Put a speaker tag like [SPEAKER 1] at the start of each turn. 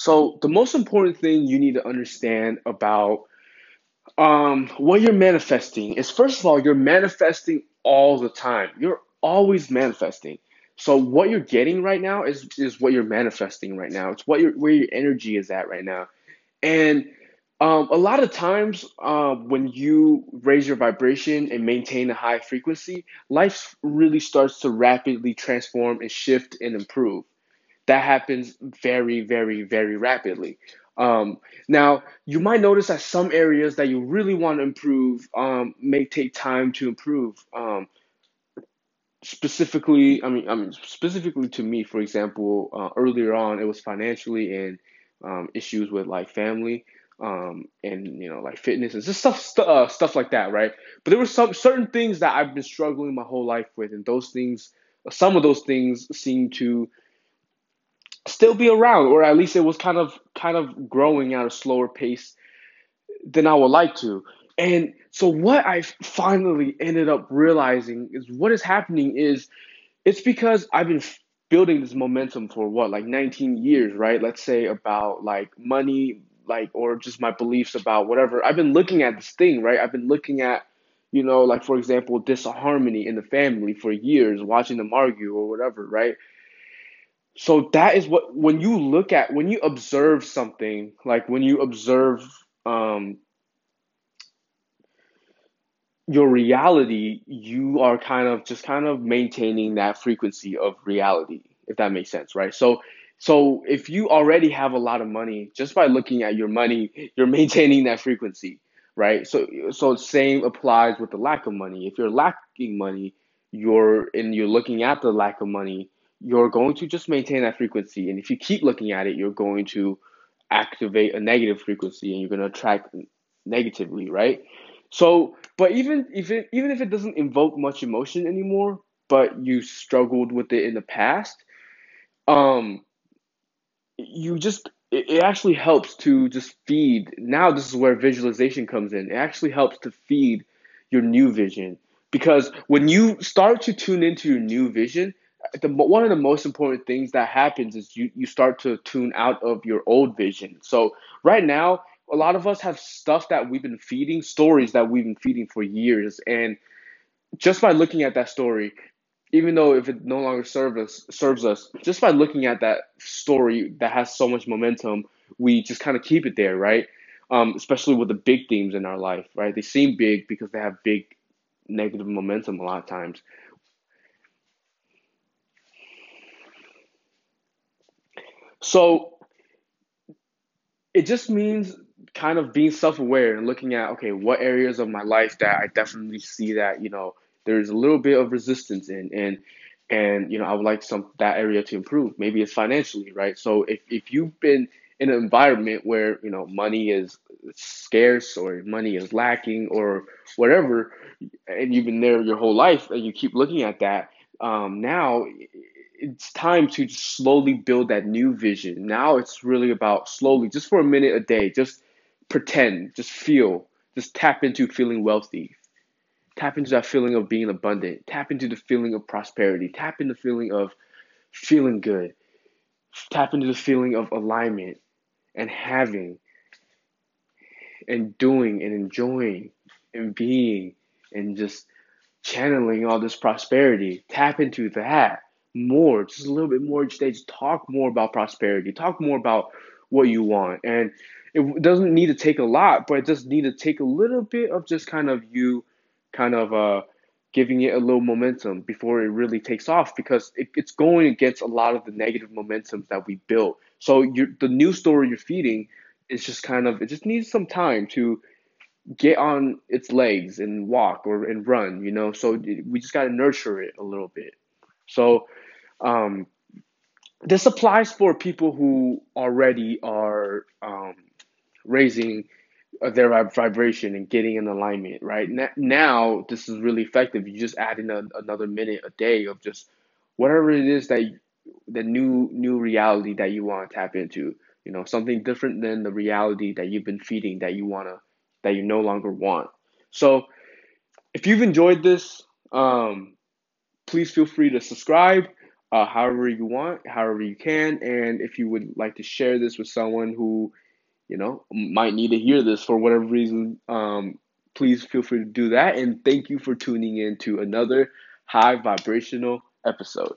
[SPEAKER 1] So the most important thing you need to understand about um, what you're manifesting is first of all, you're manifesting all the time. You're always manifesting. So what you're getting right now is is what you're manifesting right now. It's what your where your energy is at right now. And um, a lot of times, uh, when you raise your vibration and maintain a high frequency, life really starts to rapidly transform and shift and improve. That happens very, very, very rapidly. Um, now, you might notice that some areas that you really want to improve um, may take time to improve. Um, specifically, I mean, I mean, specifically to me, for example, uh, earlier on, it was financially and um, issues with like family um, and you know like fitness and just stuff st- uh, stuff like that, right? But there were some certain things that I've been struggling my whole life with, and those things, some of those things, seem to still be around, or at least it was kind of kind of growing at a slower pace than I would like to. And so what I finally ended up realizing is what is happening is it's because I've been building this momentum for what like 19 years, right? Let's say about like money, like or just my beliefs about whatever. I've been looking at this thing, right? I've been looking at you know, like for example, disharmony in the family for years, watching them argue or whatever, right? So that is what when you look at when you observe something, like when you observe um your reality, you are kind of just kind of maintaining that frequency of reality, if that makes sense, right? So so if you already have a lot of money, just by looking at your money, you're maintaining that frequency, right? So so same applies with the lack of money. If you're lacking money, you're and you're looking at the lack of money, you're going to just maintain that frequency. And if you keep looking at it, you're going to activate a negative frequency and you're going to attract negatively, right? So, but even if it, even if it doesn't invoke much emotion anymore, but you struggled with it in the past, um, you just it, it actually helps to just feed. Now this is where visualization comes in. It actually helps to feed your new vision because when you start to tune into your new vision, the one of the most important things that happens is you you start to tune out of your old vision. So right now, a lot of us have stuff that we've been feeding, stories that we've been feeding for years, and just by looking at that story, even though if it no longer serves us, serves us, just by looking at that story that has so much momentum, we just kind of keep it there, right? Um, especially with the big themes in our life, right? They seem big because they have big negative momentum a lot of times. So it just means kind of being self-aware and looking at okay what areas of my life that i definitely see that you know there's a little bit of resistance in and and you know i would like some that area to improve. Maybe it's financially right? So if, if you've been in an environment where you know money is scarce or money is lacking or whatever and you've been there your whole life and you keep looking at that um, now it's time to just slowly build that new vision now it's really about slowly just for a minute a day just pretend, just feel, just tap into feeling wealthy. Tap into that feeling of being abundant. Tap into the feeling of prosperity. Tap into the feeling of feeling good. Tap into the feeling of alignment and having and doing and enjoying and being and just channeling all this prosperity. Tap into that more, just a little bit more each day. Just talk more about prosperity. Talk more about what you want. And it doesn't need to take a lot, but it just need to take a little bit of just kind of you kind of uh giving it a little momentum before it really takes off because it, it's going against a lot of the negative momentums that we built. So you the new story you're feeding is just kind of it just needs some time to get on its legs and walk or and run, you know. So we just got to nurture it a little bit. So um, this applies for people who already are um, raising their vibration and getting in alignment, right? Now, this is really effective. You just add in a, another minute a day of just whatever it is that the new new reality that you want to tap into. You know, something different than the reality that you've been feeding that you wanna that you no longer want. So, if you've enjoyed this, um, please feel free to subscribe. uh, however you want, however you can. And if you would like to share this with someone who, you know, might need to hear this for whatever reason, um, please feel free to do that. And thank you for tuning in to another high vibrational episode.